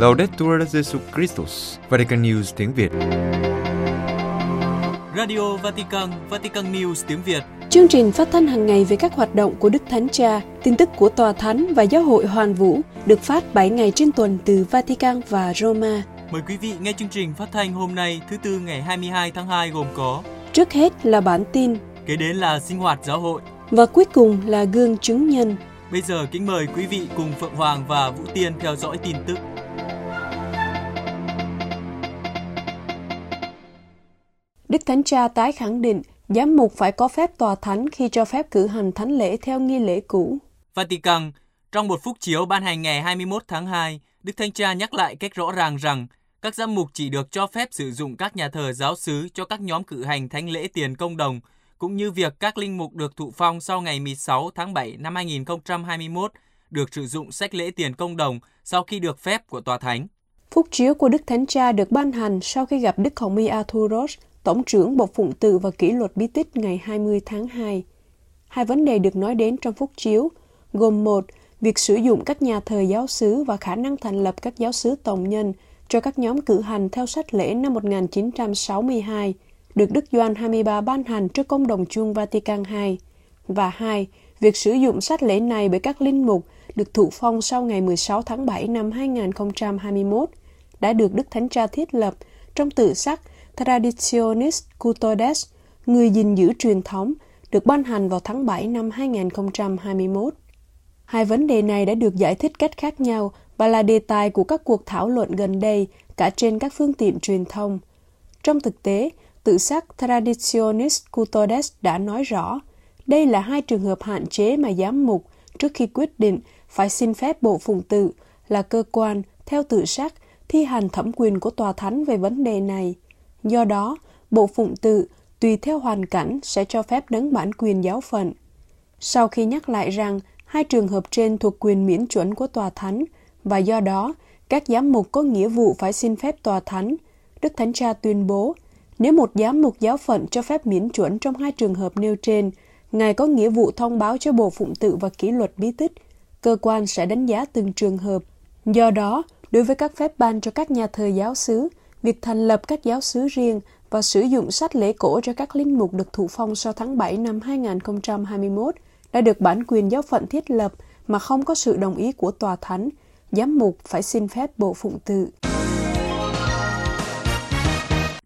Laudetur Jesu Christus, Vatican News tiếng Việt. Radio Vatican, Vatican News tiếng Việt. Chương trình phát thanh hàng ngày về các hoạt động của Đức Thánh Cha, tin tức của Tòa Thánh và Giáo hội Hoàn Vũ được phát 7 ngày trên tuần từ Vatican và Roma. Mời quý vị nghe chương trình phát thanh hôm nay thứ tư ngày 22 tháng 2 gồm có Trước hết là bản tin Kế đến là sinh hoạt giáo hội và cuối cùng là gương chứng nhân. Bây giờ kính mời quý vị cùng Phượng Hoàng và Vũ Tiên theo dõi tin tức. Đức Thánh Cha tái khẳng định giám mục phải có phép tòa thánh khi cho phép cử hành thánh lễ theo nghi lễ cũ. Vatican, trong một phúc chiếu ban hành ngày 21 tháng 2, Đức Thánh Cha nhắc lại cách rõ ràng rằng các giám mục chỉ được cho phép sử dụng các nhà thờ giáo xứ cho các nhóm cử hành thánh lễ tiền công đồng, cũng như việc các linh mục được thụ phong sau ngày 16 tháng 7 năm 2021 được sử dụng sách lễ tiền công đồng sau khi được phép của Tòa Thánh. Phúc chiếu của Đức Thánh Cha được ban hành sau khi gặp Đức Hồng Y Arthuros, Tổng trưởng Bộ Phụng tự và Kỷ luật Bí tích ngày 20 tháng 2. Hai vấn đề được nói đến trong phúc chiếu gồm một, việc sử dụng các nhà thờ giáo xứ và khả năng thành lập các giáo xứ tổng nhân cho các nhóm cử hành theo sách lễ năm 1962, được Đức Doan 23 ban hành trước công đồng chuông Vatican II. Và hai, việc sử dụng sách lễ này bởi các linh mục được thụ phong sau ngày 16 tháng 7 năm 2021 đã được Đức Thánh Cha thiết lập trong tự sắc Traditionis Custodes, người gìn giữ truyền thống, được ban hành vào tháng 7 năm 2021. Hai vấn đề này đã được giải thích cách khác nhau và là đề tài của các cuộc thảo luận gần đây cả trên các phương tiện truyền thông. Trong thực tế, tự sắc Traditionis Custodes đã nói rõ, đây là hai trường hợp hạn chế mà giám mục trước khi quyết định phải xin phép bộ phụng tự là cơ quan theo tự sắc thi hành thẩm quyền của tòa thánh về vấn đề này. Do đó, bộ phụng tự tùy theo hoàn cảnh sẽ cho phép đấng bản quyền giáo phận. Sau khi nhắc lại rằng hai trường hợp trên thuộc quyền miễn chuẩn của tòa thánh và do đó các giám mục có nghĩa vụ phải xin phép tòa thánh, Đức Thánh Cha tuyên bố nếu một giám mục giáo phận cho phép miễn chuẩn trong hai trường hợp nêu trên, Ngài có nghĩa vụ thông báo cho Bộ Phụng tự và Kỷ luật bí tích. Cơ quan sẽ đánh giá từng trường hợp. Do đó, đối với các phép ban cho các nhà thờ giáo xứ, việc thành lập các giáo xứ riêng và sử dụng sách lễ cổ cho các linh mục được thụ phong sau tháng 7 năm 2021 đã được bản quyền giáo phận thiết lập mà không có sự đồng ý của tòa thánh, giám mục phải xin phép bộ phụng tự.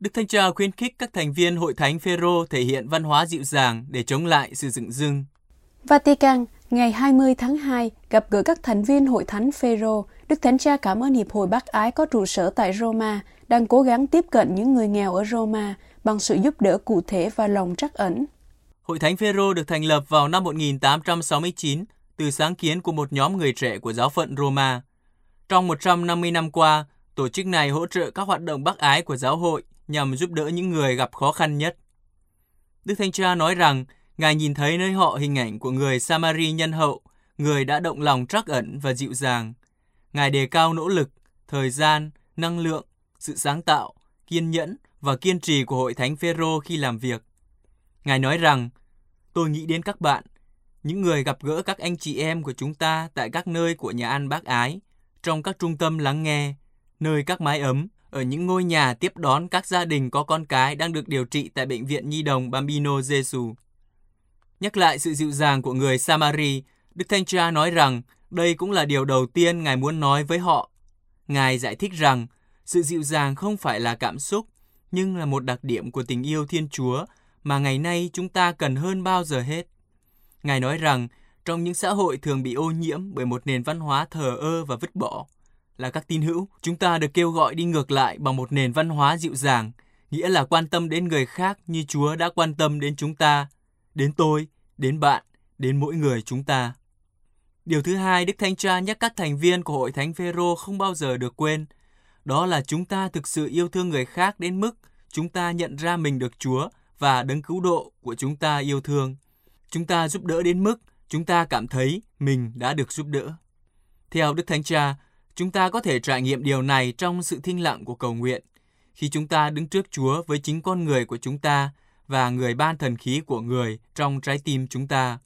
Đức Thanh Cha khuyến khích các thành viên Hội Thánh Phêrô thể hiện văn hóa dịu dàng để chống lại sự dựng dưng. Vatican, ngày 20 tháng 2, gặp gỡ các thành viên Hội Thánh Phêrô, Đức Thánh Cha cảm ơn Hiệp hội Bác Ái có trụ sở tại Roma, đang cố gắng tiếp cận những người nghèo ở Roma bằng sự giúp đỡ cụ thể và lòng trắc ẩn. Hội Thánh Phêrô được thành lập vào năm 1869 từ sáng kiến của một nhóm người trẻ của giáo phận Roma. Trong 150 năm qua, tổ chức này hỗ trợ các hoạt động bác ái của giáo hội nhằm giúp đỡ những người gặp khó khăn nhất. Đức Thánh Cha nói rằng, Ngài nhìn thấy nơi họ hình ảnh của người Samari nhân hậu, người đã động lòng trắc ẩn và dịu dàng. Ngài đề cao nỗ lực, thời gian, năng lượng, sự sáng tạo, kiên nhẫn và kiên trì của Hội Thánh Phêrô khi làm việc. Ngài nói rằng, tôi nghĩ đến các bạn, những người gặp gỡ các anh chị em của chúng ta tại các nơi của nhà ăn bác ái, trong các trung tâm lắng nghe, nơi các mái ấm, ở những ngôi nhà tiếp đón các gia đình có con cái đang được điều trị tại Bệnh viện Nhi đồng Bambino Gesù. Nhắc lại sự dịu dàng của người Samari, Đức Thanh Cha nói rằng đây cũng là điều đầu tiên Ngài muốn nói với họ. Ngài giải thích rằng sự dịu dàng không phải là cảm xúc, nhưng là một đặc điểm của tình yêu Thiên Chúa mà ngày nay chúng ta cần hơn bao giờ hết. Ngài nói rằng trong những xã hội thường bị ô nhiễm bởi một nền văn hóa thờ ơ và vứt bỏ, là các tín hữu, chúng ta được kêu gọi đi ngược lại bằng một nền văn hóa dịu dàng, nghĩa là quan tâm đến người khác như Chúa đã quan tâm đến chúng ta, đến tôi, đến bạn, đến mỗi người chúng ta. Điều thứ hai, Đức Thánh Cha nhắc các thành viên của Hội Thánh Phêrô không bao giờ được quên, đó là chúng ta thực sự yêu thương người khác đến mức chúng ta nhận ra mình được Chúa và đấng cứu độ của chúng ta yêu thương. Chúng ta giúp đỡ đến mức chúng ta cảm thấy mình đã được giúp đỡ. Theo Đức Thánh Cha, chúng ta có thể trải nghiệm điều này trong sự thinh lặng của cầu nguyện. Khi chúng ta đứng trước Chúa với chính con người của chúng ta và người ban thần khí của người trong trái tim chúng ta.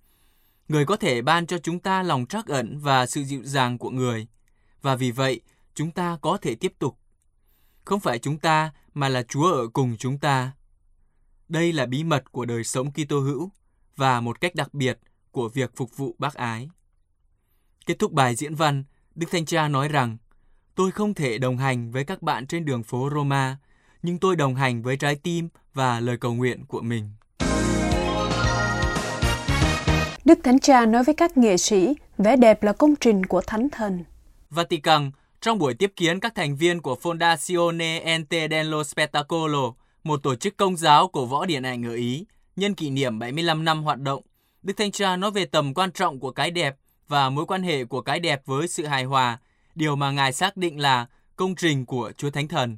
Người có thể ban cho chúng ta lòng trắc ẩn và sự dịu dàng của người. Và vì vậy, chúng ta có thể tiếp tục. Không phải chúng ta mà là Chúa ở cùng chúng ta. Đây là bí mật của đời sống Kitô hữu và một cách đặc biệt của việc phục vụ bác ái. Kết thúc bài diễn văn, Đức Thanh Cha nói rằng, tôi không thể đồng hành với các bạn trên đường phố Roma, nhưng tôi đồng hành với trái tim và lời cầu nguyện của mình. Đức Thánh Cha nói với các nghệ sĩ, vẻ đẹp là công trình của Thánh Thần. Vatican, trong buổi tiếp kiến các thành viên của Fondazione Ente dello Spettacolo, một tổ chức công giáo của võ điện ảnh ở Ý, nhân kỷ niệm 75 năm hoạt động, Đức Thanh Cha nói về tầm quan trọng của cái đẹp và mối quan hệ của cái đẹp với sự hài hòa, điều mà Ngài xác định là công trình của Chúa Thánh Thần.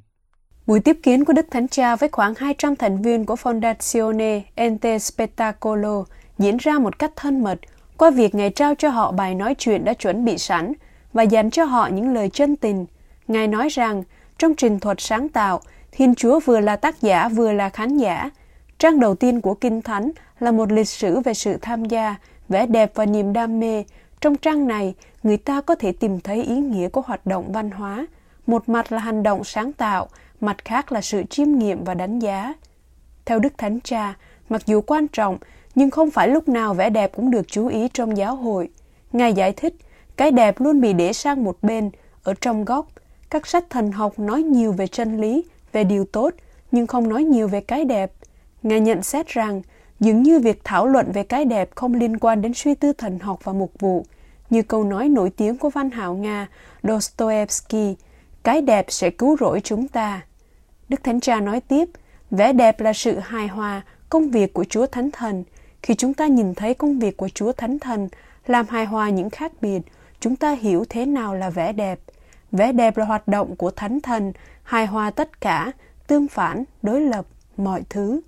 Buổi tiếp kiến của Đức Thánh Cha với khoảng 200 thành viên của Fondazione Ente Spettacolo diễn ra một cách thân mật qua việc Ngài trao cho họ bài nói chuyện đã chuẩn bị sẵn và dành cho họ những lời chân tình. Ngài nói rằng, trong trình thuật sáng tạo, Thiên Chúa vừa là tác giả vừa là khán giả. Trang đầu tiên của Kinh Thánh là một lịch sử về sự tham gia, vẻ đẹp và niềm đam mê. Trong trang này, người ta có thể tìm thấy ý nghĩa của hoạt động văn hóa. Một mặt là hành động sáng tạo, mặt khác là sự chiêm nghiệm và đánh giá. Theo Đức Thánh Cha, mặc dù quan trọng, nhưng không phải lúc nào vẻ đẹp cũng được chú ý trong giáo hội. Ngài giải thích, cái đẹp luôn bị để sang một bên, ở trong góc. Các sách thần học nói nhiều về chân lý, về điều tốt, nhưng không nói nhiều về cái đẹp. Ngài nhận xét rằng, dường như việc thảo luận về cái đẹp không liên quan đến suy tư thần học và mục vụ, như câu nói nổi tiếng của văn hảo Nga Dostoevsky, cái đẹp sẽ cứu rỗi chúng ta. Đức Thánh Cha nói tiếp, vẻ đẹp là sự hài hòa, công việc của Chúa Thánh Thần. Khi chúng ta nhìn thấy công việc của Chúa Thánh Thần làm hài hòa những khác biệt, chúng ta hiểu thế nào là vẻ đẹp. Vẻ đẹp là hoạt động của Thánh Thần, hài hòa tất cả, tương phản, đối lập, mọi thứ.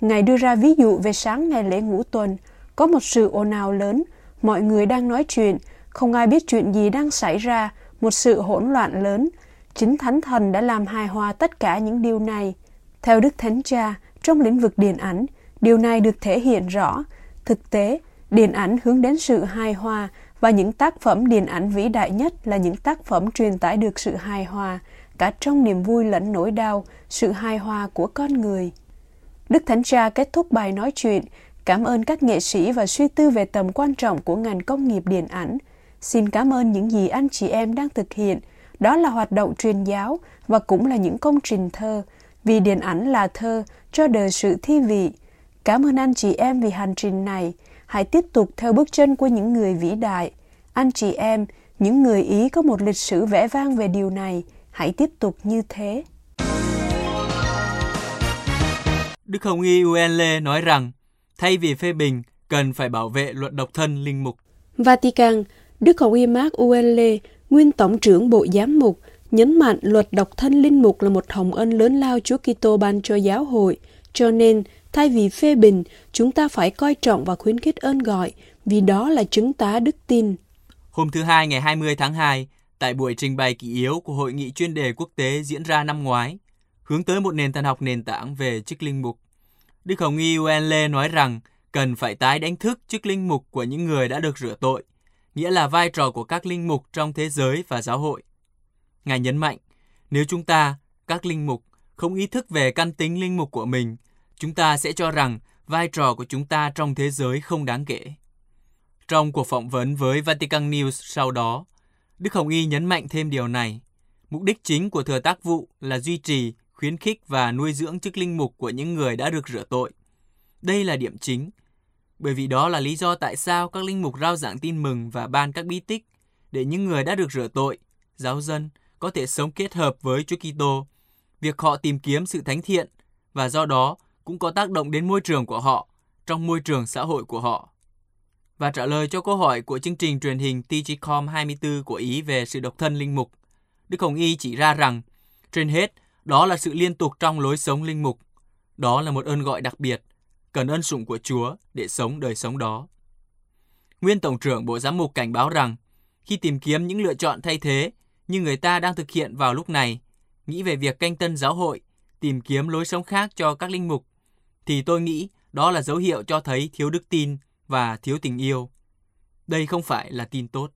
Ngài đưa ra ví dụ về sáng ngày lễ ngũ tuần, có một sự ồn ào lớn, mọi người đang nói chuyện, không ai biết chuyện gì đang xảy ra, một sự hỗn loạn lớn. Chính Thánh Thần đã làm hài hòa tất cả những điều này. Theo Đức Thánh Cha, trong lĩnh vực điện ảnh, điều này được thể hiện rõ. Thực tế, điện ảnh hướng đến sự hài hòa và những tác phẩm điện ảnh vĩ đại nhất là những tác phẩm truyền tải được sự hài hòa, cả trong niềm vui lẫn nỗi đau, sự hài hòa của con người. Đức Thánh Cha kết thúc bài nói chuyện, cảm ơn các nghệ sĩ và suy tư về tầm quan trọng của ngành công nghiệp điện ảnh. Xin cảm ơn những gì anh chị em đang thực hiện, đó là hoạt động truyền giáo và cũng là những công trình thơ, vì điện ảnh là thơ cho đời sự thi vị. Cảm ơn anh chị em vì hành trình này. Hãy tiếp tục theo bước chân của những người vĩ đại. Anh chị em, những người Ý có một lịch sử vẽ vang về điều này. Hãy tiếp tục như thế. Đức Hồng Y Uenle nói rằng, thay vì phê bình, cần phải bảo vệ luật độc thân linh mục. Vatican, Đức Hồng Y Mark Uenle, nguyên tổng trưởng Bộ Giám mục, nhấn mạnh luật độc thân linh mục là một hồng ân lớn lao Chúa Kitô ban cho giáo hội, cho nên thay vì phê bình, chúng ta phải coi trọng và khuyến khích ơn gọi, vì đó là chứng tá đức tin. Hôm thứ Hai ngày 20 tháng 2, tại buổi trình bày kỷ yếu của Hội nghị chuyên đề quốc tế diễn ra năm ngoái, hướng tới một nền thần học nền tảng về chức linh mục. Đức Hồng Y Uenle nói rằng cần phải tái đánh thức chức linh mục của những người đã được rửa tội, nghĩa là vai trò của các linh mục trong thế giới và giáo hội. Ngài nhấn mạnh, nếu chúng ta, các linh mục, không ý thức về căn tính linh mục của mình, chúng ta sẽ cho rằng vai trò của chúng ta trong thế giới không đáng kể. Trong cuộc phỏng vấn với Vatican News sau đó, Đức Hồng Y nhấn mạnh thêm điều này. Mục đích chính của thừa tác vụ là duy trì, khuyến khích và nuôi dưỡng chức linh mục của những người đã được rửa tội. Đây là điểm chính, bởi vì đó là lý do tại sao các linh mục rao giảng tin mừng và ban các bí tích để những người đã được rửa tội, giáo dân có thể sống kết hợp với Chúa Kitô. Việc họ tìm kiếm sự thánh thiện và do đó cũng có tác động đến môi trường của họ trong môi trường xã hội của họ. Và trả lời cho câu hỏi của chương trình truyền hình TGCOM 24 của Ý về sự độc thân linh mục, Đức Hồng Y chỉ ra rằng, trên hết, đó là sự liên tục trong lối sống linh mục. Đó là một ơn gọi đặc biệt, cần ân sủng của Chúa để sống đời sống đó. Nguyên Tổng trưởng Bộ Giám mục cảnh báo rằng, khi tìm kiếm những lựa chọn thay thế như người ta đang thực hiện vào lúc này, nghĩ về việc canh tân giáo hội, tìm kiếm lối sống khác cho các linh mục, thì tôi nghĩ đó là dấu hiệu cho thấy thiếu đức tin và thiếu tình yêu. Đây không phải là tin tốt.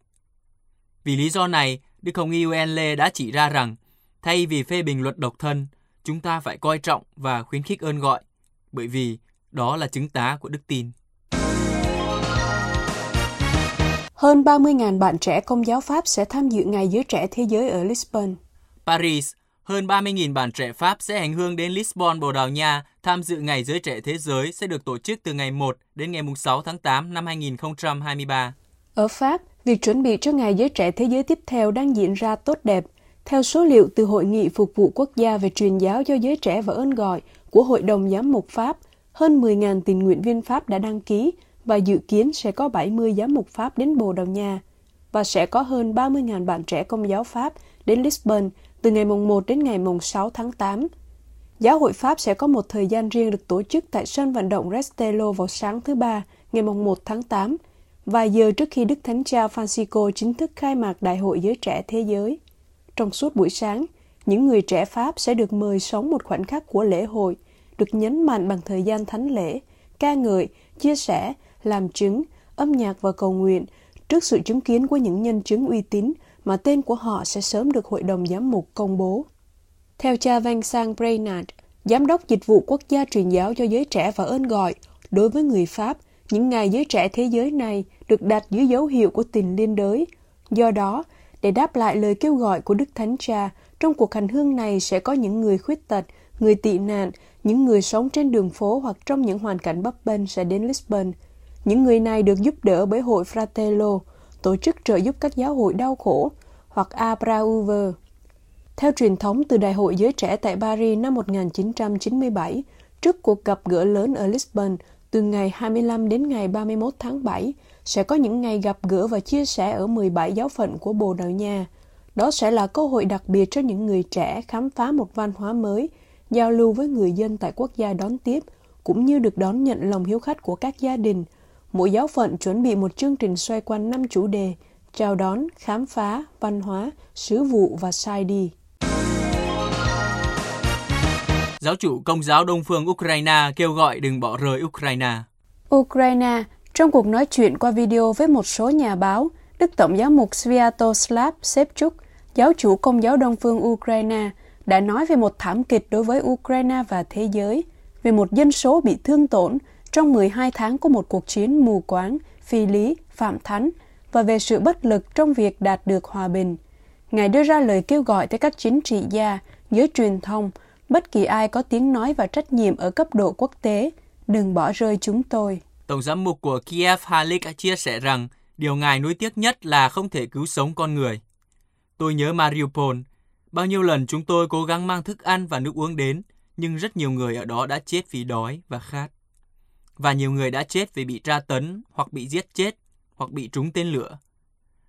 Vì lý do này, Đức Hồng Y Lê đã chỉ ra rằng thay vì phê bình luật độc thân, chúng ta phải coi trọng và khuyến khích ơn gọi, bởi vì đó là chứng tá của đức tin. Hơn 30.000 bạn trẻ công giáo Pháp sẽ tham dự Ngày Giới Trẻ Thế Giới ở Lisbon. Paris, hơn 30.000 bạn trẻ Pháp sẽ hành hương đến Lisbon, Bồ Đào Nha tham dự Ngày Giới Trẻ Thế Giới sẽ được tổ chức từ ngày 1 đến ngày 6 tháng 8 năm 2023. Ở Pháp, việc chuẩn bị cho Ngày Giới Trẻ Thế Giới tiếp theo đang diễn ra tốt đẹp. Theo số liệu từ Hội nghị Phục vụ Quốc gia về truyền giáo cho giới trẻ và ơn gọi của Hội đồng Giám mục Pháp, hơn 10.000 tình nguyện viên Pháp đã đăng ký và dự kiến sẽ có 70 giám mục Pháp đến Bồ Đào Nha và sẽ có hơn 30.000 bạn trẻ công giáo Pháp đến Lisbon từ ngày mùng 1 đến ngày mùng 6 tháng 8. Giáo hội Pháp sẽ có một thời gian riêng được tổ chức tại sân vận động Restelo vào sáng thứ Ba, ngày mùng 1 tháng 8, vài giờ trước khi Đức Thánh Cha Francisco chính thức khai mạc Đại hội Giới Trẻ Thế Giới. Trong suốt buổi sáng, những người trẻ Pháp sẽ được mời sống một khoảnh khắc của lễ hội, được nhấn mạnh bằng thời gian thánh lễ, ca ngợi, chia sẻ, làm chứng, âm nhạc và cầu nguyện trước sự chứng kiến của những nhân chứng uy tín mà tên của họ sẽ sớm được Hội đồng Giám mục công bố. Theo cha Vincent Brainard, Giám đốc Dịch vụ Quốc gia truyền giáo cho giới trẻ và ơn gọi, đối với người Pháp, những ngày giới trẻ thế giới này được đặt dưới dấu hiệu của tình liên đới. Do đó, để đáp lại lời kêu gọi của Đức Thánh Cha, trong cuộc hành hương này sẽ có những người khuyết tật, người tị nạn, những người sống trên đường phố hoặc trong những hoàn cảnh bấp bênh sẽ đến Lisbon. Những người này được giúp đỡ bởi hội Fratello, tổ chức trợ giúp các giáo hội đau khổ, hoặc Abrauver. Theo truyền thống từ Đại hội Giới Trẻ tại Paris năm 1997, trước cuộc gặp gỡ lớn ở Lisbon từ ngày 25 đến ngày 31 tháng 7, sẽ có những ngày gặp gỡ và chia sẻ ở 17 giáo phận của Bồ Đào Nha. Đó sẽ là cơ hội đặc biệt cho những người trẻ khám phá một văn hóa mới, giao lưu với người dân tại quốc gia đón tiếp, cũng như được đón nhận lòng hiếu khách của các gia đình. Mỗi giáo phận chuẩn bị một chương trình xoay quanh năm chủ đề – chào đón, khám phá, văn hóa, sứ vụ và sai đi. Giáo chủ Công giáo Đông phương Ukraine kêu gọi đừng bỏ rơi Ukraine. Ukraine, trong cuộc nói chuyện qua video với một số nhà báo, Đức Tổng giáo mục Sviatoslav Shevchuk, giáo chủ Công giáo Đông phương Ukraine, đã nói về một thảm kịch đối với Ukraine và thế giới, về một dân số bị thương tổn trong 12 tháng của một cuộc chiến mù quáng, phi lý, phạm thánh và về sự bất lực trong việc đạt được hòa bình. Ngài đưa ra lời kêu gọi tới các chính trị gia, giới truyền thông, bất kỳ ai có tiếng nói và trách nhiệm ở cấp độ quốc tế, đừng bỏ rơi chúng tôi. Tổng giám mục của Kiev Halik chia sẻ rằng điều ngài nuối tiếc nhất là không thể cứu sống con người. Tôi nhớ Mariupol, bao nhiêu lần chúng tôi cố gắng mang thức ăn và nước uống đến, nhưng rất nhiều người ở đó đã chết vì đói và khát. Và nhiều người đã chết vì bị tra tấn hoặc bị giết chết hoặc bị trúng tên lửa.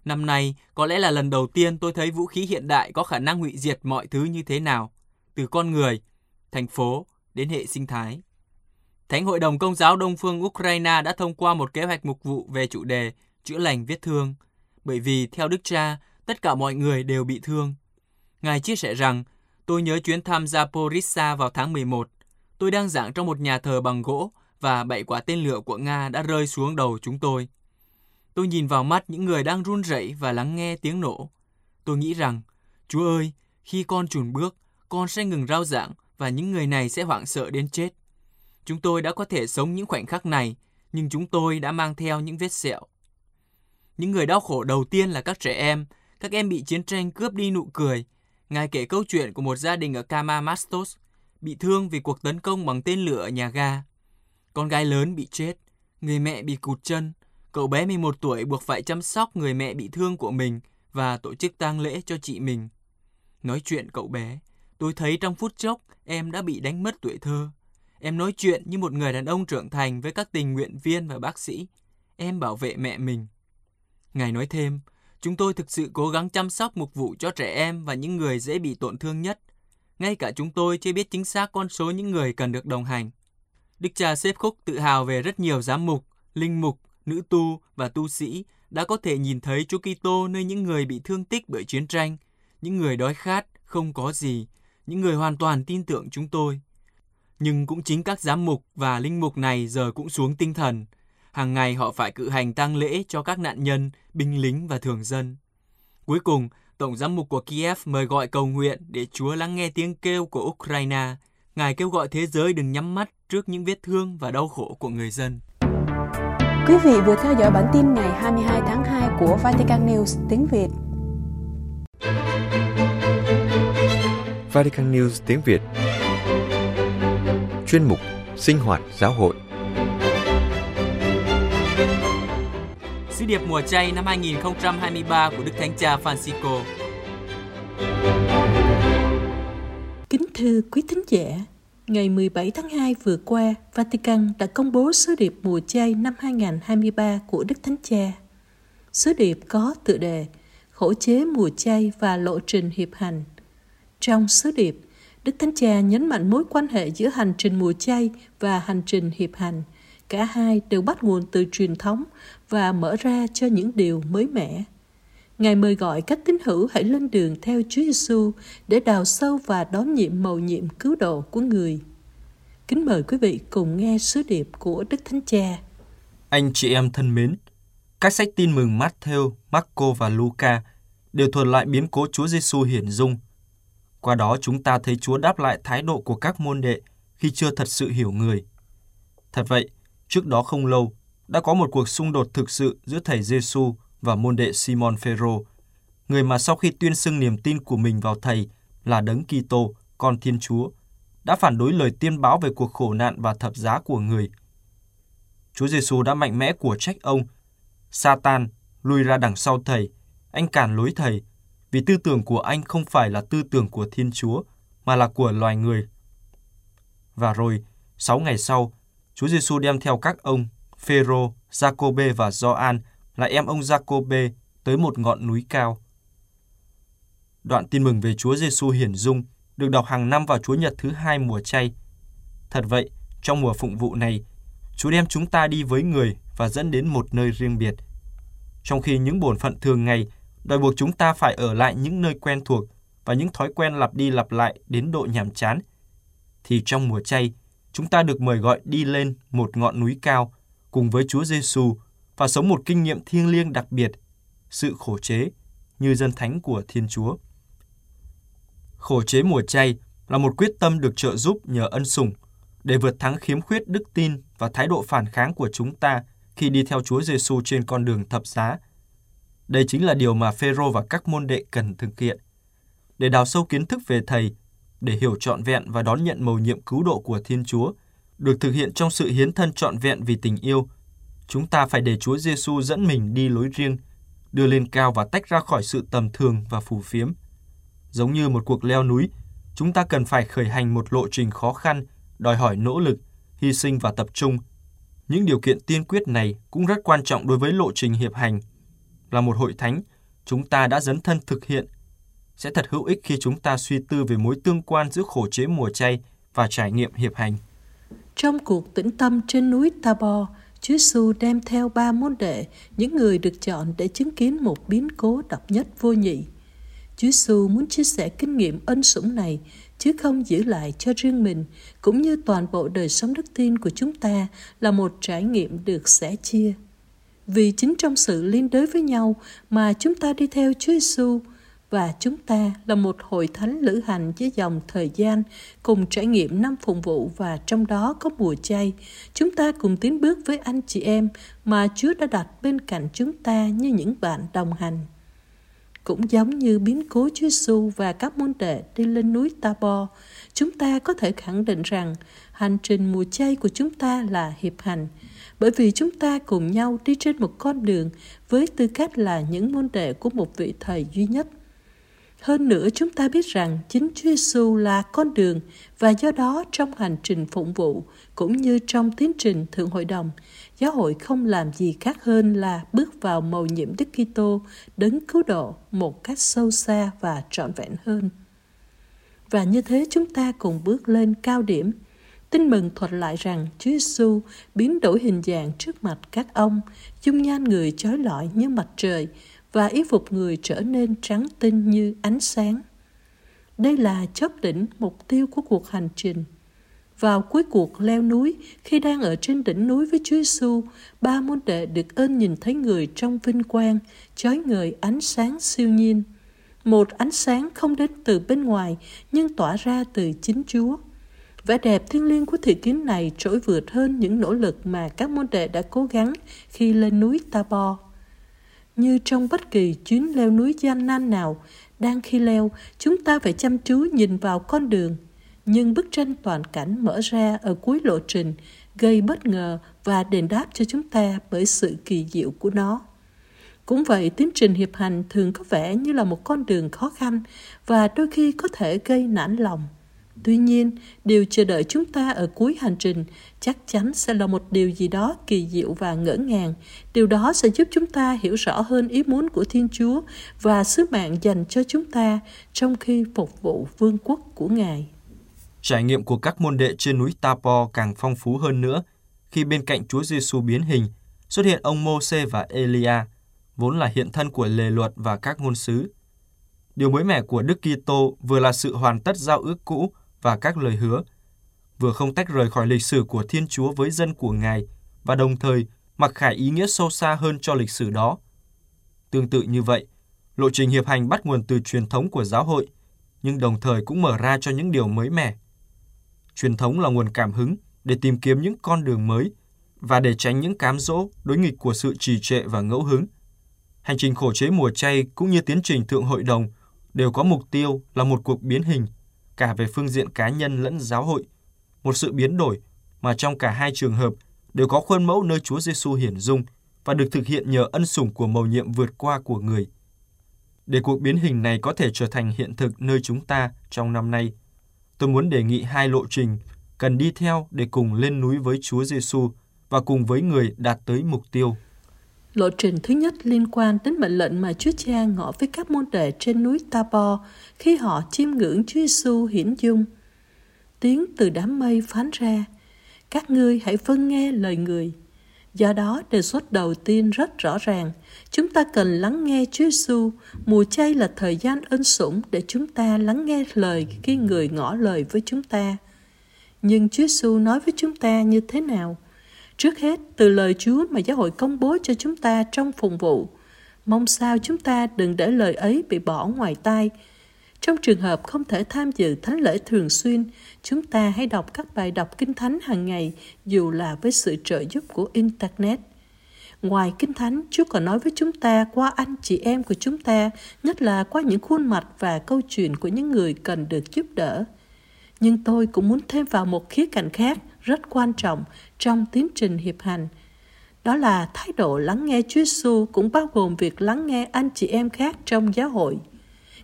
Năm nay có lẽ là lần đầu tiên tôi thấy vũ khí hiện đại có khả năng hủy diệt mọi thứ như thế nào, từ con người, thành phố đến hệ sinh thái. Thánh Hội đồng Công giáo Đông phương Ukraine đã thông qua một kế hoạch mục vụ về chủ đề chữa lành vết thương, bởi vì theo Đức Cha, tất cả mọi người đều bị thương. Ngài chia sẻ rằng, tôi nhớ chuyến thăm Zaporizhia vào tháng 11. Tôi đang giảng trong một nhà thờ bằng gỗ và bảy quả tên lửa của Nga đã rơi xuống đầu chúng tôi. Tôi nhìn vào mắt những người đang run rẩy và lắng nghe tiếng nổ. Tôi nghĩ rằng, Chúa ơi, khi con chùn bước, con sẽ ngừng rao giảng và những người này sẽ hoảng sợ đến chết. Chúng tôi đã có thể sống những khoảnh khắc này, nhưng chúng tôi đã mang theo những vết sẹo. Những người đau khổ đầu tiên là các trẻ em, các em bị chiến tranh cướp đi nụ cười. Ngài kể câu chuyện của một gia đình ở Kamamastos, bị thương vì cuộc tấn công bằng tên lửa ở nhà ga. Con gái lớn bị chết, người mẹ bị cụt chân, Cậu bé 11 tuổi buộc phải chăm sóc người mẹ bị thương của mình và tổ chức tang lễ cho chị mình. Nói chuyện cậu bé, tôi thấy trong phút chốc em đã bị đánh mất tuổi thơ. Em nói chuyện như một người đàn ông trưởng thành với các tình nguyện viên và bác sĩ. Em bảo vệ mẹ mình. Ngài nói thêm, chúng tôi thực sự cố gắng chăm sóc mục vụ cho trẻ em và những người dễ bị tổn thương nhất. Ngay cả chúng tôi chưa biết chính xác con số những người cần được đồng hành. Đức cha xếp khúc tự hào về rất nhiều giám mục, linh mục nữ tu và tu sĩ đã có thể nhìn thấy Chúa Kitô nơi những người bị thương tích bởi chiến tranh, những người đói khát, không có gì, những người hoàn toàn tin tưởng chúng tôi. Nhưng cũng chính các giám mục và linh mục này giờ cũng xuống tinh thần. Hàng ngày họ phải cự hành tang lễ cho các nạn nhân, binh lính và thường dân. Cuối cùng, Tổng giám mục của Kiev mời gọi cầu nguyện để Chúa lắng nghe tiếng kêu của Ukraine. Ngài kêu gọi thế giới đừng nhắm mắt trước những vết thương và đau khổ của người dân. Quý vị vừa theo dõi bản tin ngày 22 tháng 2 của Vatican News tiếng Việt. Vatican News tiếng Việt Chuyên mục Sinh hoạt giáo hội điệp mùa chay năm 2023 của Đức Thánh Cha Francisco Kính thưa quý thính giả, ngày 17 tháng 2 vừa qua, Vatican đã công bố sứ điệp mùa chay năm 2023 của Đức Thánh Cha. Sứ điệp có tựa đề Khổ chế mùa chay và lộ trình hiệp hành. Trong sứ điệp, Đức Thánh Cha nhấn mạnh mối quan hệ giữa hành trình mùa chay và hành trình hiệp hành. Cả hai đều bắt nguồn từ truyền thống và mở ra cho những điều mới mẻ. Ngài mời gọi các tín hữu hãy lên đường theo Chúa Giêsu để đào sâu và đón nhiệm mầu nhiệm cứu độ của người. Kính mời quý vị cùng nghe sứ điệp của Đức Thánh Cha. Anh chị em thân mến, các sách tin mừng Matthew, Marco và Luca đều thuật lại biến cố Chúa Giêsu hiển dung. Qua đó chúng ta thấy Chúa đáp lại thái độ của các môn đệ khi chưa thật sự hiểu người. Thật vậy, trước đó không lâu, đã có một cuộc xung đột thực sự giữa thầy Giêsu và môn đệ Simon Phêrô, người mà sau khi tuyên xưng niềm tin của mình vào thầy là Đấng Kitô, con Thiên Chúa, đã phản đối lời tiên báo về cuộc khổ nạn và thập giá của người. Chúa Giêsu đã mạnh mẽ của trách ông. Satan lùi ra đằng sau thầy, anh cản lối thầy, vì tư tưởng của anh không phải là tư tưởng của Thiên Chúa, mà là của loài người. Và rồi, sáu ngày sau, Chúa Giêsu đem theo các ông Phêrô, Giacôbê và Gioan là em ông Giacôbê tới một ngọn núi cao. Đoạn tin mừng về Chúa Giêsu hiển dung được đọc hàng năm vào Chúa Nhật thứ hai mùa chay. Thật vậy, trong mùa phụng vụ này, Chúa đem chúng ta đi với người và dẫn đến một nơi riêng biệt. Trong khi những bổn phận thường ngày đòi buộc chúng ta phải ở lại những nơi quen thuộc và những thói quen lặp đi lặp lại đến độ nhàm chán, thì trong mùa chay, chúng ta được mời gọi đi lên một ngọn núi cao cùng với Chúa Giêsu và sống một kinh nghiệm thiêng liêng đặc biệt, sự khổ chế như dân thánh của Thiên Chúa. Khổ chế mùa chay là một quyết tâm được trợ giúp nhờ ân sủng để vượt thắng khiếm khuyết đức tin và thái độ phản kháng của chúng ta khi đi theo Chúa Giêsu trên con đường thập giá. Đây chính là điều mà Phêrô và các môn đệ cần thực hiện để đào sâu kiến thức về thầy, để hiểu trọn vẹn và đón nhận mầu nhiệm cứu độ của Thiên Chúa, được thực hiện trong sự hiến thân trọn vẹn vì tình yêu. Chúng ta phải để Chúa Giêsu dẫn mình đi lối riêng, đưa lên cao và tách ra khỏi sự tầm thường và phù phiếm. Giống như một cuộc leo núi, chúng ta cần phải khởi hành một lộ trình khó khăn, đòi hỏi nỗ lực, hy sinh và tập trung. Những điều kiện tiên quyết này cũng rất quan trọng đối với lộ trình hiệp hành. Là một hội thánh, chúng ta đã dấn thân thực hiện. Sẽ thật hữu ích khi chúng ta suy tư về mối tương quan giữa khổ chế mùa chay và trải nghiệm hiệp hành. Trong cuộc tĩnh tâm trên núi Tabor, Chúa Giêsu đem theo ba môn đệ, những người được chọn để chứng kiến một biến cố độc nhất vô nhị. Chúa Giêsu muốn chia sẻ kinh nghiệm ân sủng này, chứ không giữ lại cho riêng mình, cũng như toàn bộ đời sống đức tin của chúng ta là một trải nghiệm được sẻ chia. Vì chính trong sự liên đới với nhau mà chúng ta đi theo Chúa Giêsu và chúng ta là một hội thánh lữ hành với dòng thời gian cùng trải nghiệm năm phụng vụ và trong đó có mùa chay. Chúng ta cùng tiến bước với anh chị em mà Chúa đã đặt bên cạnh chúng ta như những bạn đồng hành. Cũng giống như biến cố Chúa Giêsu và các môn đệ đi lên núi Tabor, chúng ta có thể khẳng định rằng hành trình mùa chay của chúng ta là hiệp hành, bởi vì chúng ta cùng nhau đi trên một con đường với tư cách là những môn đệ của một vị thầy duy nhất. Hơn nữa chúng ta biết rằng chính Chúa Giêsu là con đường và do đó trong hành trình phụng vụ cũng như trong tiến trình thượng hội đồng, giáo hội không làm gì khác hơn là bước vào mầu nhiệm Đức Kitô đấng cứu độ một cách sâu xa và trọn vẹn hơn. Và như thế chúng ta cùng bước lên cao điểm. Tin mừng thuật lại rằng Chúa Giêsu biến đổi hình dạng trước mặt các ông, dung nhan người chói lọi như mặt trời và y phục người trở nên trắng tinh như ánh sáng. Đây là chóp đỉnh mục tiêu của cuộc hành trình. Vào cuối cuộc leo núi, khi đang ở trên đỉnh núi với Chúa Giêsu, ba môn đệ được ơn nhìn thấy người trong vinh quang, chói ngời ánh sáng siêu nhiên. một ánh sáng không đến từ bên ngoài nhưng tỏa ra từ chính Chúa. Vẻ đẹp thiêng liêng của thị kiến này trỗi vượt hơn những nỗ lực mà các môn đệ đã cố gắng khi lên núi Tabor. Như trong bất kỳ chuyến leo núi gian nan nào, đang khi leo, chúng ta phải chăm chú nhìn vào con đường. Nhưng bức tranh toàn cảnh mở ra ở cuối lộ trình gây bất ngờ và đền đáp cho chúng ta bởi sự kỳ diệu của nó. Cũng vậy, tiến trình hiệp hành thường có vẻ như là một con đường khó khăn và đôi khi có thể gây nản lòng. Tuy nhiên, điều chờ đợi chúng ta ở cuối hành trình chắc chắn sẽ là một điều gì đó kỳ diệu và ngỡ ngàng. Điều đó sẽ giúp chúng ta hiểu rõ hơn ý muốn của Thiên Chúa và sứ mạng dành cho chúng ta trong khi phục vụ vương quốc của Ngài. Trải nghiệm của các môn đệ trên núi Tapo càng phong phú hơn nữa khi bên cạnh Chúa Giêsu biến hình xuất hiện ông Môse và Elia, vốn là hiện thân của lề luật và các ngôn sứ. Điều mới mẻ của Đức Kitô vừa là sự hoàn tất giao ước cũ và các lời hứa, vừa không tách rời khỏi lịch sử của Thiên Chúa với dân của Ngài và đồng thời mặc khải ý nghĩa sâu xa hơn cho lịch sử đó. Tương tự như vậy, lộ trình hiệp hành bắt nguồn từ truyền thống của giáo hội, nhưng đồng thời cũng mở ra cho những điều mới mẻ. Truyền thống là nguồn cảm hứng để tìm kiếm những con đường mới và để tránh những cám dỗ, đối nghịch của sự trì trệ và ngẫu hứng. Hành trình khổ chế mùa chay cũng như tiến trình thượng hội đồng đều có mục tiêu là một cuộc biến hình cả về phương diện cá nhân lẫn giáo hội, một sự biến đổi mà trong cả hai trường hợp đều có khuôn mẫu nơi Chúa Giêsu hiển dung và được thực hiện nhờ ân sủng của mầu nhiệm vượt qua của người. Để cuộc biến hình này có thể trở thành hiện thực nơi chúng ta trong năm nay, tôi muốn đề nghị hai lộ trình cần đi theo để cùng lên núi với Chúa Giêsu và cùng với người đạt tới mục tiêu. Lộ trình thứ nhất liên quan đến mệnh lệnh mà Chúa Cha ngỏ với các môn đệ trên núi Tabor khi họ chiêm ngưỡng Chúa Giêsu hiển dung. Tiếng từ đám mây phán ra, các ngươi hãy vâng nghe lời người. Do đó, đề xuất đầu tiên rất rõ ràng, chúng ta cần lắng nghe Chúa Giêsu. Mùa chay là thời gian ân sủng để chúng ta lắng nghe lời khi người ngỏ lời với chúng ta. Nhưng Chúa Giêsu nói với chúng ta như thế nào? Trước hết, từ lời Chúa mà giáo hội công bố cho chúng ta trong phụng vụ. Mong sao chúng ta đừng để lời ấy bị bỏ ngoài tai. Trong trường hợp không thể tham dự thánh lễ thường xuyên, chúng ta hãy đọc các bài đọc kinh thánh hàng ngày dù là với sự trợ giúp của Internet. Ngoài kinh thánh, Chúa còn nói với chúng ta qua anh chị em của chúng ta, nhất là qua những khuôn mặt và câu chuyện của những người cần được giúp đỡ. Nhưng tôi cũng muốn thêm vào một khía cạnh khác rất quan trọng trong tiến trình hiệp hành. Đó là thái độ lắng nghe Chúa Giêsu cũng bao gồm việc lắng nghe anh chị em khác trong giáo hội.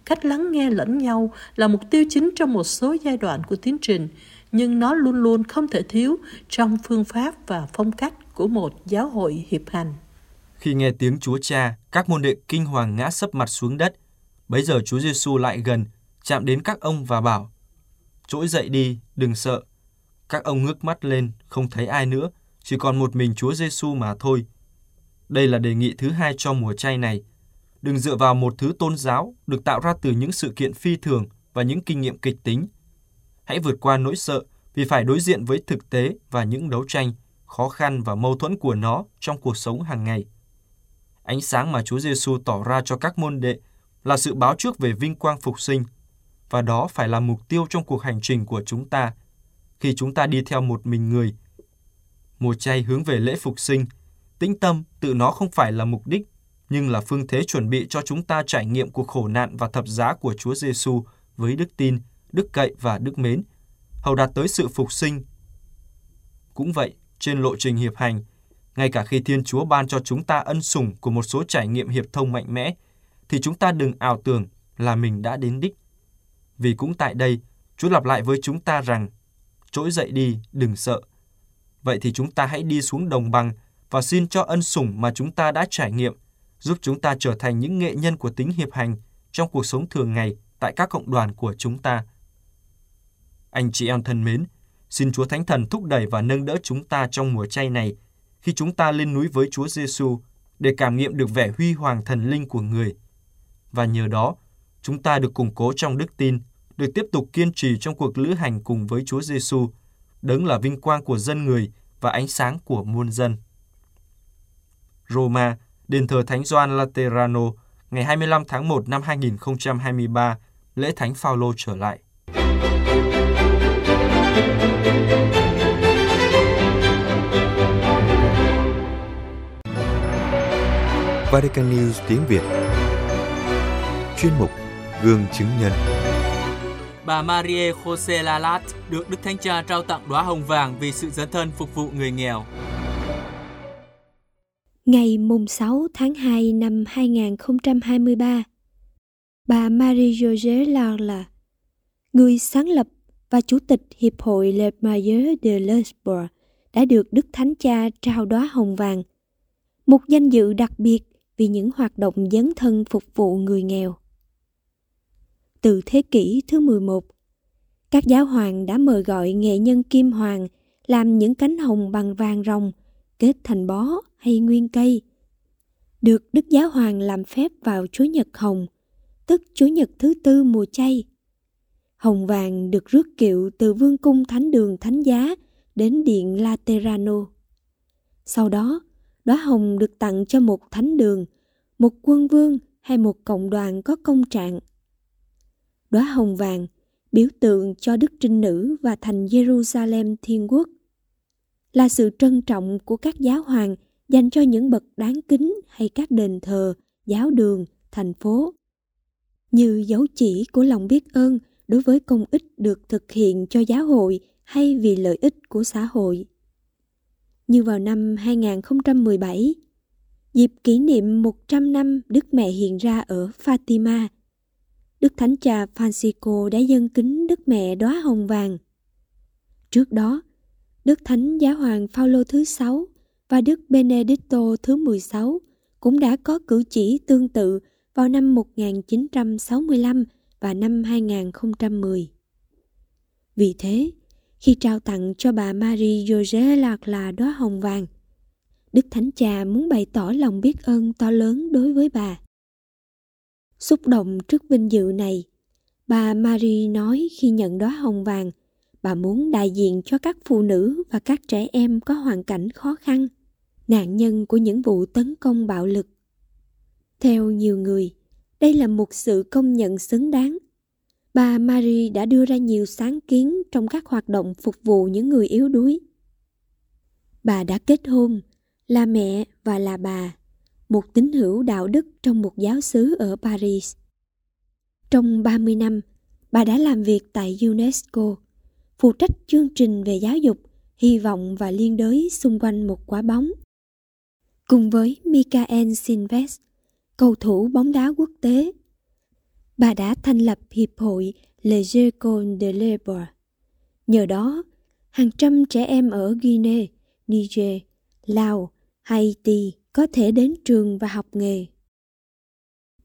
Cách lắng nghe lẫn nhau là mục tiêu chính trong một số giai đoạn của tiến trình, nhưng nó luôn luôn không thể thiếu trong phương pháp và phong cách của một giáo hội hiệp hành. Khi nghe tiếng Chúa Cha, các môn đệ kinh hoàng ngã sấp mặt xuống đất. Bấy giờ Chúa Giêsu lại gần, chạm đến các ông và bảo: "Trỗi dậy đi, đừng sợ." Các ông ngước mắt lên, không thấy ai nữa, chỉ còn một mình Chúa Giêsu mà thôi. Đây là đề nghị thứ hai cho mùa chay này. Đừng dựa vào một thứ tôn giáo được tạo ra từ những sự kiện phi thường và những kinh nghiệm kịch tính. Hãy vượt qua nỗi sợ vì phải đối diện với thực tế và những đấu tranh, khó khăn và mâu thuẫn của nó trong cuộc sống hàng ngày. Ánh sáng mà Chúa Giêsu tỏ ra cho các môn đệ là sự báo trước về vinh quang phục sinh, và đó phải là mục tiêu trong cuộc hành trình của chúng ta – khi chúng ta đi theo một mình người. Mùa chay hướng về lễ phục sinh, tĩnh tâm tự nó không phải là mục đích, nhưng là phương thế chuẩn bị cho chúng ta trải nghiệm cuộc khổ nạn và thập giá của Chúa Giêsu với đức tin, đức cậy và đức mến, hầu đạt tới sự phục sinh. Cũng vậy, trên lộ trình hiệp hành, ngay cả khi Thiên Chúa ban cho chúng ta ân sủng của một số trải nghiệm hiệp thông mạnh mẽ, thì chúng ta đừng ảo tưởng là mình đã đến đích. Vì cũng tại đây, Chúa lặp lại với chúng ta rằng trỗi dậy đi, đừng sợ. Vậy thì chúng ta hãy đi xuống đồng bằng và xin cho ân sủng mà chúng ta đã trải nghiệm giúp chúng ta trở thành những nghệ nhân của tính hiệp hành trong cuộc sống thường ngày tại các cộng đoàn của chúng ta. Anh chị em thân mến, xin Chúa Thánh Thần thúc đẩy và nâng đỡ chúng ta trong mùa chay này khi chúng ta lên núi với Chúa Giêsu để cảm nghiệm được vẻ huy hoàng thần linh của người. Và nhờ đó, chúng ta được củng cố trong đức tin được tiếp tục kiên trì trong cuộc lữ hành cùng với Chúa Giêsu, đấng là vinh quang của dân người và ánh sáng của muôn dân. Roma, đền thờ Thánh Gioan Laterano, ngày 25 tháng 1 năm 2023, lễ Thánh Phaolô trở lại. Vatican News tiếng Việt Chuyên mục Gương chứng nhân Bà Marie Jose Lalat được Đức Thánh Cha trao tặng đóa hồng vàng vì sự dấn thân phục vụ người nghèo. Ngày mùng 6 tháng 2 năm 2023, bà Marie-José Larla, người sáng lập và chủ tịch Hiệp hội Le Mailleur de l'Espoir, đã được Đức Thánh Cha trao đóa hồng vàng, một danh dự đặc biệt vì những hoạt động dấn thân phục vụ người nghèo. Từ thế kỷ thứ 11, các giáo hoàng đã mời gọi nghệ nhân kim hoàng làm những cánh hồng bằng vàng rồng kết thành bó hay nguyên cây. Được Đức Giáo Hoàng làm phép vào Chúa Nhật Hồng, tức Chúa Nhật thứ tư mùa chay. Hồng vàng được rước kiệu từ vương cung thánh đường thánh giá đến điện Laterano. Sau đó, đóa hồng được tặng cho một thánh đường, một quân vương hay một cộng đoàn có công trạng. Đóa hồng vàng biểu tượng cho Đức Trinh Nữ và thành Jerusalem Thiên Quốc là sự trân trọng của các giáo hoàng dành cho những bậc đáng kính hay các đền thờ, giáo đường, thành phố. Như dấu chỉ của lòng biết ơn đối với công ích được thực hiện cho giáo hội hay vì lợi ích của xã hội. Như vào năm 2017, dịp kỷ niệm 100 năm Đức Mẹ hiện ra ở Fatima, Đức Thánh Cha Francisco đã dâng kính Đức Mẹ đóa hồng vàng. Trước đó, Đức Thánh Giáo hoàng Phaolô thứ sáu và Đức Benedicto thứ 16 cũng đã có cử chỉ tương tự vào năm 1965 và năm 2010. Vì thế, khi trao tặng cho bà Marie José Lạc là đóa hồng vàng, Đức Thánh Cha muốn bày tỏ lòng biết ơn to lớn đối với bà. Xúc động trước vinh dự này, bà Marie nói khi nhận đóa hồng vàng – bà muốn đại diện cho các phụ nữ và các trẻ em có hoàn cảnh khó khăn nạn nhân của những vụ tấn công bạo lực. Theo nhiều người đây là một sự công nhận xứng đáng. Bà marie đã đưa ra nhiều sáng kiến trong các hoạt động phục vụ những người yếu đuối. Bà đã kết hôn là mẹ và là bà một tín hữu đạo đức trong một giáo xứ ở paris trong 30 năm bà đã làm việc tại unesco phụ trách chương trình về giáo dục, hy vọng và liên đới xung quanh một quả bóng. Cùng với Michael sinves cầu thủ bóng đá quốc tế, bà đã thành lập Hiệp hội Les Écoles de l'Ebre. Nhờ đó, hàng trăm trẻ em ở Guinea, Niger, Lào, Haiti có thể đến trường và học nghề.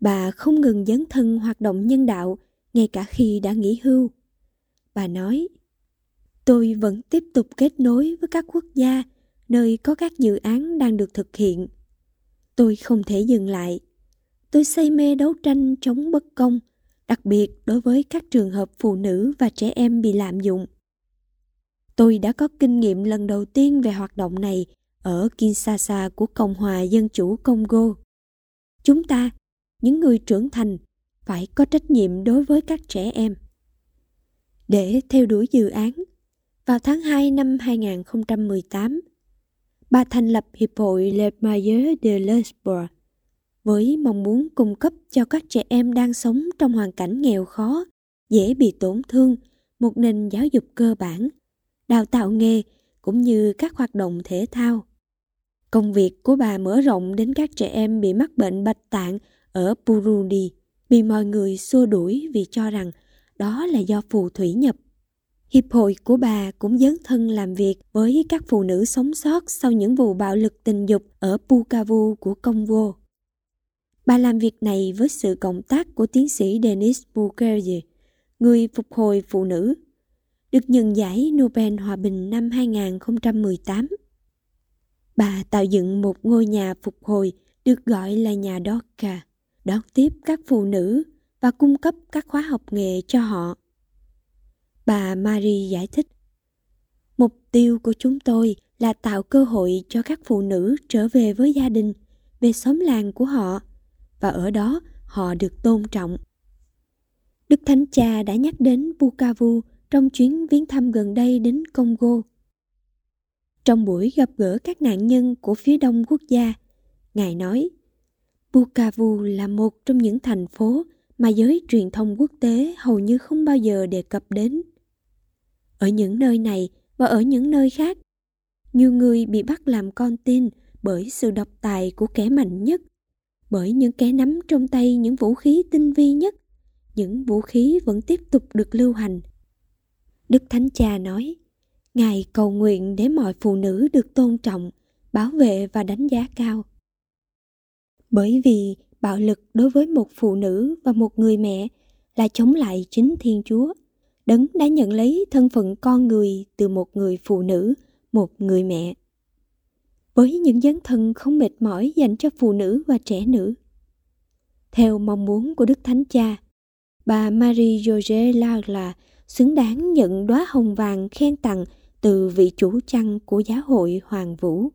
Bà không ngừng dấn thân hoạt động nhân đạo ngay cả khi đã nghỉ hưu. Bà nói, tôi vẫn tiếp tục kết nối với các quốc gia nơi có các dự án đang được thực hiện tôi không thể dừng lại tôi say mê đấu tranh chống bất công đặc biệt đối với các trường hợp phụ nữ và trẻ em bị lạm dụng tôi đã có kinh nghiệm lần đầu tiên về hoạt động này ở kinshasa của cộng hòa dân chủ congo chúng ta những người trưởng thành phải có trách nhiệm đối với các trẻ em để theo đuổi dự án vào tháng 2 năm 2018, bà thành lập Hiệp hội Le Mailleur de l'Espoir với mong muốn cung cấp cho các trẻ em đang sống trong hoàn cảnh nghèo khó, dễ bị tổn thương một nền giáo dục cơ bản, đào tạo nghề cũng như các hoạt động thể thao. Công việc của bà mở rộng đến các trẻ em bị mắc bệnh bạch tạng ở Burundi, bị mọi người xua đuổi vì cho rằng đó là do phù thủy nhập Hiệp hội của bà cũng dấn thân làm việc với các phụ nữ sống sót sau những vụ bạo lực tình dục ở Bukavu của Congo. Bà làm việc này với sự cộng tác của tiến sĩ Denis Mukwege, người phục hồi phụ nữ, được nhận giải Nobel Hòa bình năm 2018. Bà tạo dựng một ngôi nhà phục hồi được gọi là nhà Dorca, đón tiếp các phụ nữ và cung cấp các khóa học nghề cho họ Bà Marie giải thích. Mục tiêu của chúng tôi là tạo cơ hội cho các phụ nữ trở về với gia đình, về xóm làng của họ và ở đó họ được tôn trọng. Đức Thánh Cha đã nhắc đến Bukavu trong chuyến viếng thăm gần đây đến Congo. Trong buổi gặp gỡ các nạn nhân của phía đông quốc gia, Ngài nói, Bukavu là một trong những thành phố mà giới truyền thông quốc tế hầu như không bao giờ đề cập đến. Ở những nơi này và ở những nơi khác, nhiều người bị bắt làm con tin bởi sự độc tài của kẻ mạnh nhất, bởi những kẻ nắm trong tay những vũ khí tinh vi nhất, những vũ khí vẫn tiếp tục được lưu hành. Đức Thánh Cha nói, Ngài cầu nguyện để mọi phụ nữ được tôn trọng, bảo vệ và đánh giá cao. Bởi vì bạo lực đối với một phụ nữ và một người mẹ là chống lại chính Thiên Chúa. Đấng đã nhận lấy thân phận con người từ một người phụ nữ, một người mẹ. Với những dấn thân không mệt mỏi dành cho phụ nữ và trẻ nữ. Theo mong muốn của Đức Thánh Cha, bà Marie George Lagla xứng đáng nhận đóa hồng vàng khen tặng từ vị chủ chăn của giáo hội Hoàng Vũ.